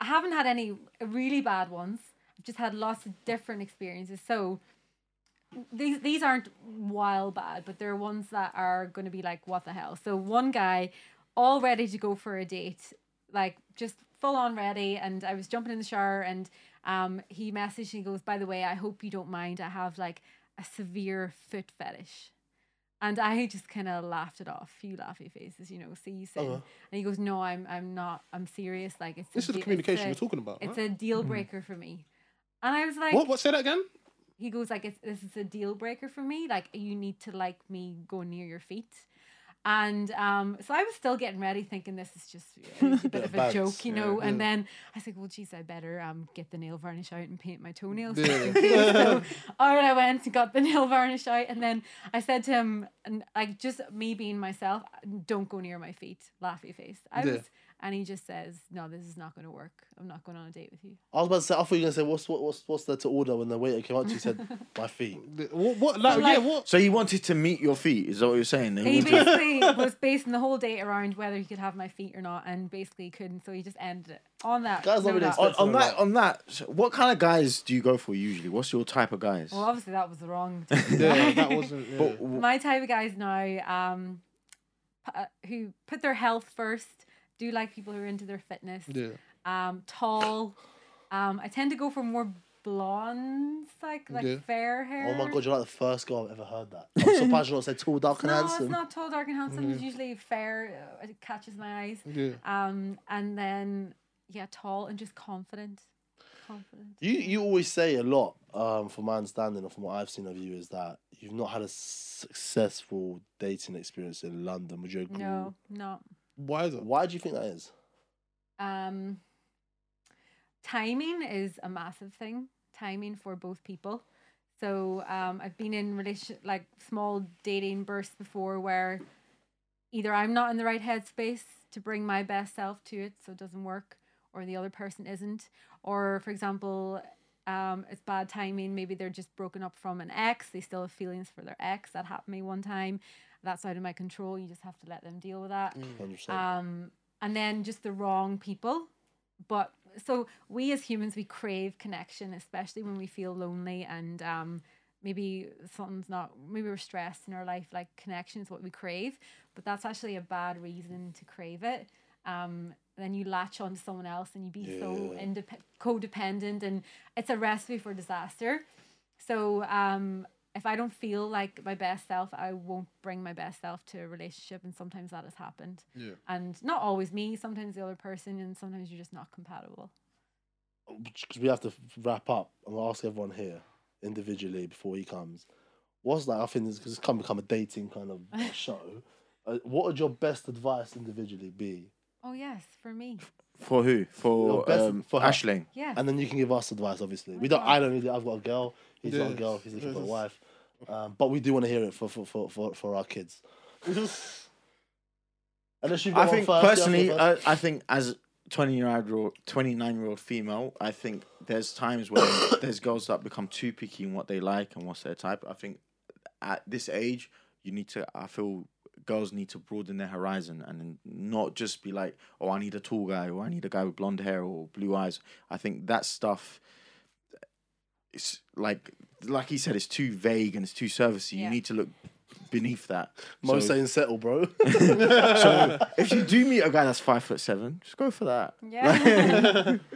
I haven't had any really bad ones. I've just had lots of different experiences. So these these aren't wild bad, but they're ones that are going to be like, what the hell? So one guy, all ready to go for a date, like just full on ready, and I was jumping in the shower, and um, he messaged and he goes, by the way, I hope you don't mind. I have like a severe foot fetish. And I just kind of laughed it off. Few laughy faces, you know. See you soon. Uh-huh. and he goes, "No, I'm, I'm not. I'm serious. Like it's a This is de- the communication a- we're talking about. It's right? a deal breaker for me." And I was like, what? What? Say that again. He goes like it's this is a deal breaker for me. Like you need to like me go near your feet. And um so i was still getting ready thinking this is just a bit of a joke you yeah, know? And yeah. then i was like well geez i better um get the nail varnish out and paint my toenails Yeah. just in case. so all right i went and got the nail varnish out. And then i said to him and like just me being myself don't go near my feet. Laughy face. I was and he just says no this is not going to work i'm not going on a date with you I was about to say. I thought you were gonna say what's what, what's what's there to order when the waiter came up to you. Said my feet. What? what like, like- yeah. What? So he wanted to meet your feet. Is that what you're saying? He he basically was basing the whole date around whether he could have my feet or not, and basically couldn't. So he just ended it on that. Guys no really on, on that, on that, what kind of guys do you go for usually? What's your type of guys? Well, obviously that was the wrong. Yeah, that wasn't. Yeah. But w- my type of guys now, um, p- uh, who put their health first, do like people who are into their fitness. yeah. Um, tall. Um, I tend to go for more blondes, like like Yeah. fair hair. Oh my god, you're like the first girl I've ever heard that. I'm surprised you not said tall, dark, and No, handsome. it's not tall, dark, and handsome. It's usually fair. uh, It catches my eyes. Yeah. Um, and then yeah, tall and just confident. Confident. You you always say a lot, um, from my understanding and from what I've seen of you, is that you've not had a successful dating experience in London. Would you agree? No, no. Why is it? Why do you think that is? Um, timing is a massive thing. Timing for both people. So um, I've been in relation like small dating bursts before where either I'm not in the right headspace to bring my best self to it, so it doesn't work, or the other person isn't. Or for example, um, it's bad timing. Maybe they're just broken up from an ex. They still have feelings for their ex. That happened to me one time. That's out of my control. You just have to let them deal with that Hundred percent. um, and then just the wrong people. But so we as humans, we crave connection, especially when we feel lonely and um, maybe something's not, maybe we're stressed in our life. Like connection is what we crave, but that's actually a bad reason to crave it. Um, then you latch on to someone else and you be so indep- codependent, and it's a recipe for disaster. So um, if I don't feel like my best self, I won't bring my best self to a relationship, and sometimes that has happened. Yeah. And not always me, sometimes the other person, and sometimes you're just not compatible. Because we have to wrap up. I'm gonna ask everyone here individually before he comes. What's like? I think this it's come become a dating kind of show. Uh, what would your best advice individually be? Oh yes, for me. For who? For Your best- um, for her. Ashling. Yeah. And then you can give us advice. Obviously, we don't. I don't need it. I've got a girl. He's got a girl. He's looking for a wife. Um, but we do want to hear it for for for for, for our kids. Unless you've got I one think first, yeah, personally, go first. uh, I think as twenty year old, twenty nine year old female, I think there's times where there's girls that become too picky in what they like and what's their type. I think at this age, you need to. I feel girls need to broaden their horizon and not just be like, oh, I need a tall guy or I need a guy with blonde hair or blue eyes. I think that stuff it's like like he said, it's too vague and it's too servicey. Yeah. You need to look beneath that. Moe So- saying settle, bro. so if you do meet a guy that's five foot seven, just go for that. Yeah.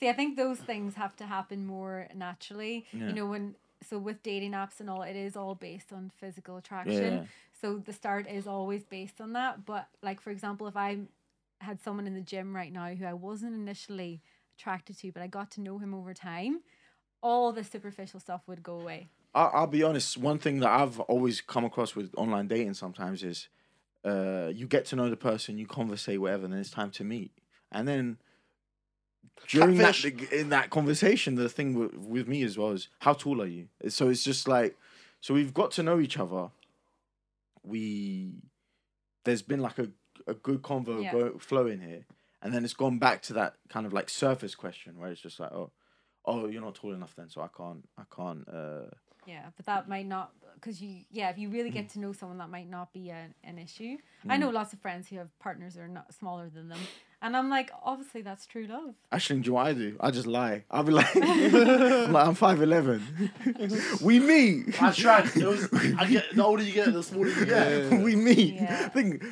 See, I think those things have to happen more naturally. Yeah. You know, when so with dating apps and all, it is all based on physical attraction. Yeah. So the start is always based on that. But like for example, if I had someone in the gym right now who I wasn't initially attracted to, but I got to know him over time, all the superficial stuff would go away. I'll, I'll be honest. One thing that I've always come across with online dating sometimes is, uh, you get to know the person, you conversate, whatever, and then it's time to meet, and then during that in that conversation, the thing with, with me as well is how tall are you? So it's just like, so we've got to know each other. We there's been like a a good convo Yeah. go, flowing here, and then it's gone back to that kind of like surface question where it's just like, oh, oh, you're not tall enough then, so I can't, I can't. uh Yeah, but that might not because you yeah if you really get to know someone that might not be a, an issue. Mm. I know lots of friends who have partners that are not smaller than them, and I'm like, obviously that's true love. Actually, do you know what I do? I just lie. I'll be like, I'm like, I'm five eleven. we meet. I tried. It was, I get the older you get, the smaller you get. we meet. Yeah. I think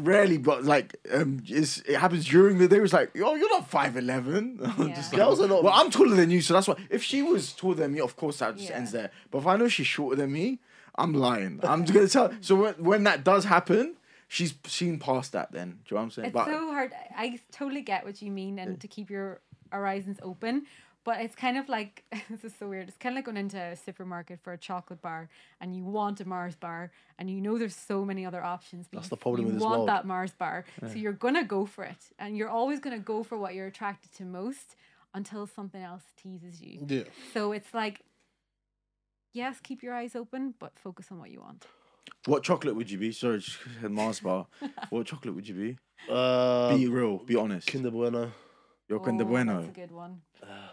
rarely, but like, um, it's, it happens during the day. It's like, oh, you're not five eleven. Yeah. Girls are not- Well, I'm taller than you, so that's why. If she was taller than me, of course that just Yeah. ends there. But if I know she's shorter than me, I'm lying. I'm just gonna tell. So when when that does happen, she's seen past that. Then do you know what I'm saying? It's but so hard. I totally get what you mean, and to keep your horizons open. But it's kind of like this is so weird. It's kind of like going into a supermarket for a chocolate bar, and you want a Mars bar, and you know there's so many other options. But That's you- the problem you with this want world. that Mars bar, so you're gonna go for it, and you're always gonna go for what you're attracted to most until something else teases you. Yeah. So it's like, yes, keep your eyes open, but focus on what you want. What chocolate would you be? Sorry, just said Mars bar. what chocolate would you be? Uh, Be real. Be honest. Kinder Bueno. You're Kinder Oh, Bueno. That's a good one.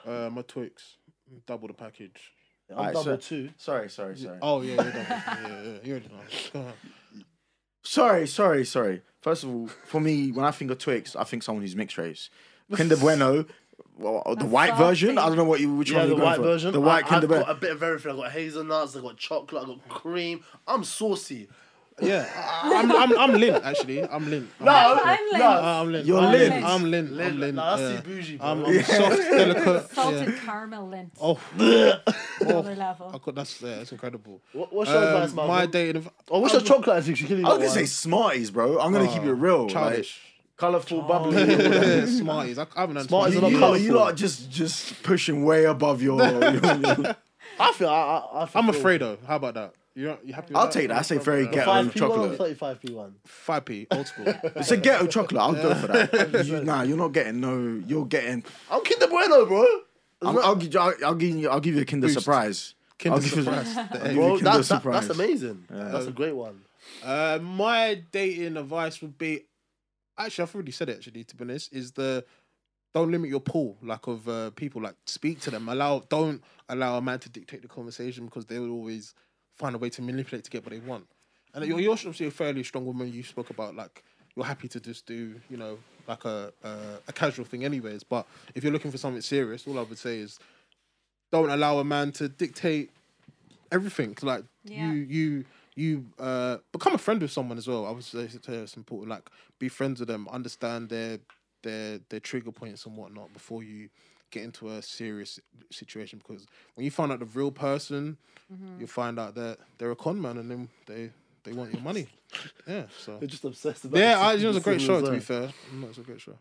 Uh, my Twix, double the package. I'm Alright, double so- two. Sorry, sorry, sorry. Oh yeah, yeah, yeah, yeah, yeah. You already know. Sorry, sorry, sorry. First of all, for me, when I think of Twix, I think someone who's mixed race. Kinder Bueno, well, the That's white version. saucy. I don't know what you which Yeah, one the you're going white for. version. The white I, Kinder I've got a bit of everything. I've got hazelnuts. I've got chocolate. I've got cream. I'm saucy. Yeah, I'm, I'm, I'm Lindt actually. I'm Lindt. I'm, No, I'm Lynn. no. I'm Lindt. You're I'm Lindt. I'm Lindt. I'm Lindt. Lindt. Nah, that's yeah. bougie, bro. I'm, I'm soft, delicate. Salted Yeah. caramel Lindt. Oh, Another level. I could, that's yeah, that's incredible. What, what's your advice, Um, man? my dating. adv- Oh, what's your chocolate addiction? She killing I was gonna say Smarties, bro. I'm gonna keep it real. Childish. Like, colorful, bubbly. Yeah, Smarties. I, I haven't had Smarties you, are not you, Smarties. lot, you lot are just just pushing way above your. your- I feel. I, I, I feel I'm afraid though. How about that? You don't, you happy? With I'll take that. I say very The ghetto five p one or chocolate. thirty-five p one. Five p old school. It's a ghetto chocolate. I'll go for that. You, nah, you're not getting no. You're getting. I'm Kinder Bueno, bro. I'm, I'll, give you, I'll, I'll give you. I'll give you a Kinder Boost. surprise. Kinder I'll give you- surprise. The I'll give you Bro, Kinder that, that, that's surprise. amazing. That's a great one. Uh, my dating advice would be, actually, I've already said it. Actually, to be honest, is the don't limit your pool like of uh, people. Like speak to them. Allow don't allow a man to dictate the conversation because they will always find a way to manipulate to get what they want. And you're, you're obviously a fairly strong woman. You spoke about like you're happy to just do you know like a a, a casual thing, anyways. But if you're looking for something serious, all I would say is don't allow a man to dictate everything. Like Yeah. you you you uh become a friend with someone as well. I would say it's important. Like be friends with them, understand their their their trigger points and whatnot before you get into a serious situation. Because when you find out the real person, you find out that they're a con man and then they they want your money. Yeah. So They're just obsessed about. yeah, the I, it was a great show as to be fair. No, it's a great show.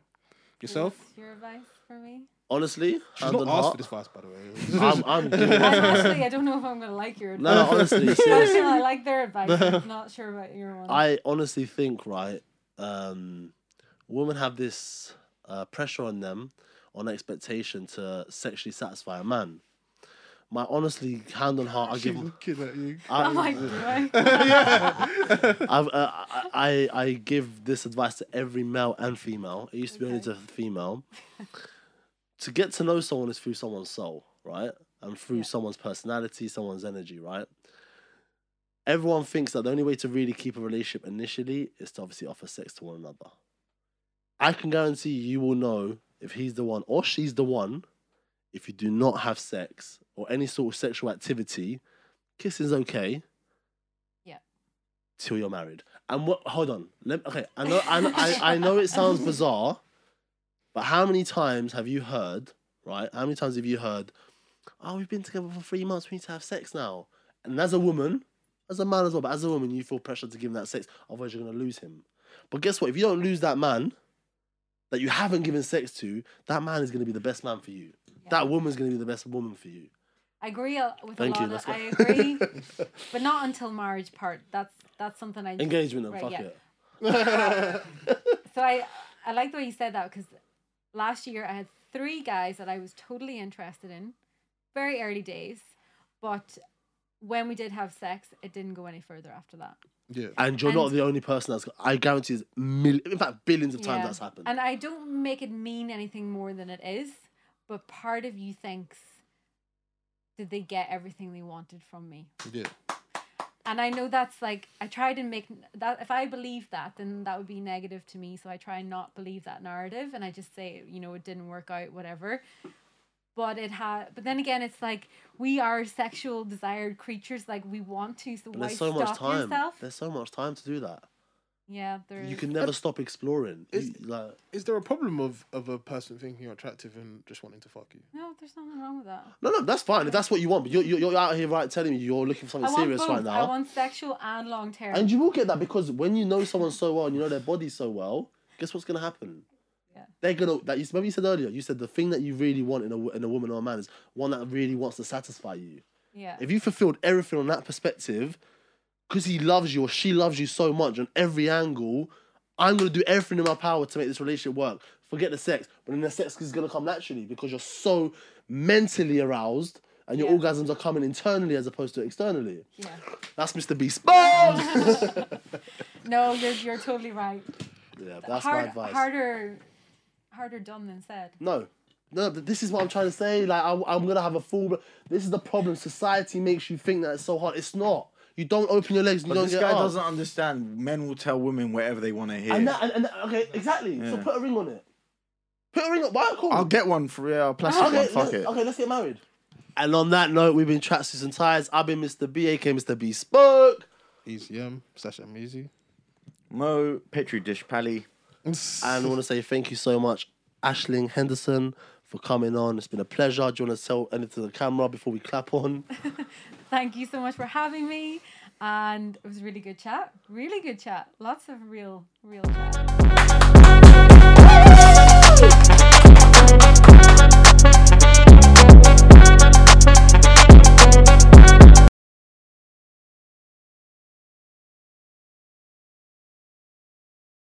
Yourself? What's your advice for me? Honestly, She's not asked heart, for this advice, by the way. I'm, I'm giving I I don't know if I'm gonna like your advice. No, no, honestly, Actually, seriously. I like their advice. I'm not sure about your one. I honestly think, right, um, women have this uh, pressure on them, on expectation to sexually satisfy a man. My honestly, hand on heart, I give. looking at you. I, I'm like, do I? I've, uh, I, I I give this advice to every male and female. It used to be only Okay. to female. To get to know someone is through someone's soul, right? And through Yeah. someone's personality, someone's energy, right? Everyone thinks that the only way to really keep a relationship initially is to obviously offer sex to one another. I can guarantee you, will know if he's the one or she's the one if you do not have sex or any sort of sexual activity, kissing's okay. Yeah. Till you're married. And what? Hold on. Let, okay. I know. I, I I know it sounds bizarre, but how many times have you heard? Right? How many times have you heard? Oh, we've been together for three months. We need to have sex now. And as a woman, as a man as well, but as a woman, you feel pressure to give him that sex. Otherwise, you're gonna lose him. But guess what? If you don't lose that man that you haven't given sex to, that man is gonna be the best man for you. That woman's gonna be the best woman for you. I agree a- with Thank a you. lot. Let's Of. I agree, but not until marriage part. That's that's something I Engagement and right, fuck yeah. it. Um, so I I like the way you said that because last year I had three guys that I was totally interested in, very early days, but when we did have sex, it didn't go any further after that. Yeah. And you're not the only person that's. I guarantee, it's mil- in fact, billions of times Yeah. that's happened. And I don't make it mean anything more than it is, but part of you thinks, did they get everything they wanted from me? Yeah. And I know that's like I try to make that if I believe that, then that would be negative to me. So I try and not believe that narrative, and I just say, you know, it didn't work out, whatever. But it had. But then again, it's like we are sexual desired creatures. Like we want to. So why there's so stop much time. yourself? There's so much time to do that. Yeah, there You can never stop exploring. Is- You- like, Is there a problem of, of a person thinking you're attractive and just wanting to fuck you? No, there's nothing wrong with that. no, no, that's fine if that's what you want. But you're, you're, you're out here right telling me you're looking for something serious both. right now. I want sexual and long term. And you will get that because when you know someone so well and you know their body so well, guess what's gonna happen? Yeah. They're gonna that you remember you said earlier, you said the thing that you really want in a, in a woman or a man is one that really wants to satisfy you. yeah. If you fulfilled everything on that perspective, because he loves you or she loves you so much on every angle, I'm gonna do everything in my power to make this relationship work. Forget the sex, but then the sex is gonna come naturally because you're so mentally aroused and your Yeah. orgasms are coming internally as opposed to externally. yeah. That's Mr. Beast. No, you're you're totally right. Yeah, that's Hard, my advice. Harder, harder done than said. No. No, but this is what I'm trying to say. Like, I'm, I'm gonna have a full. This is the problem. Society makes you think that it's so hard. It's not. You don't open your legs. And But you don't this get guy up. doesn't understand. Men will tell women whatever they want to hear. And that, and, and that- okay, exactly. So put a ring on it. Put a ring on. Why? Cool. I'll get one for yeah, a plastic okay, one. Fuck let's, it. okay, let's get married. And on that note, we've been Tracksuits and Ties. I've been Mr. B, aka Mr. B Spoke. Easy M slash M easy. Moe Petri Dish Paly. And I want to say thank you so much, Ashling Henderson, for coming on. It's been a pleasure. Do you want to tell anything to the camera before we clap on? Thank you so much for having me, and it was a really good chat. Really good chat. Lots of real, real chat.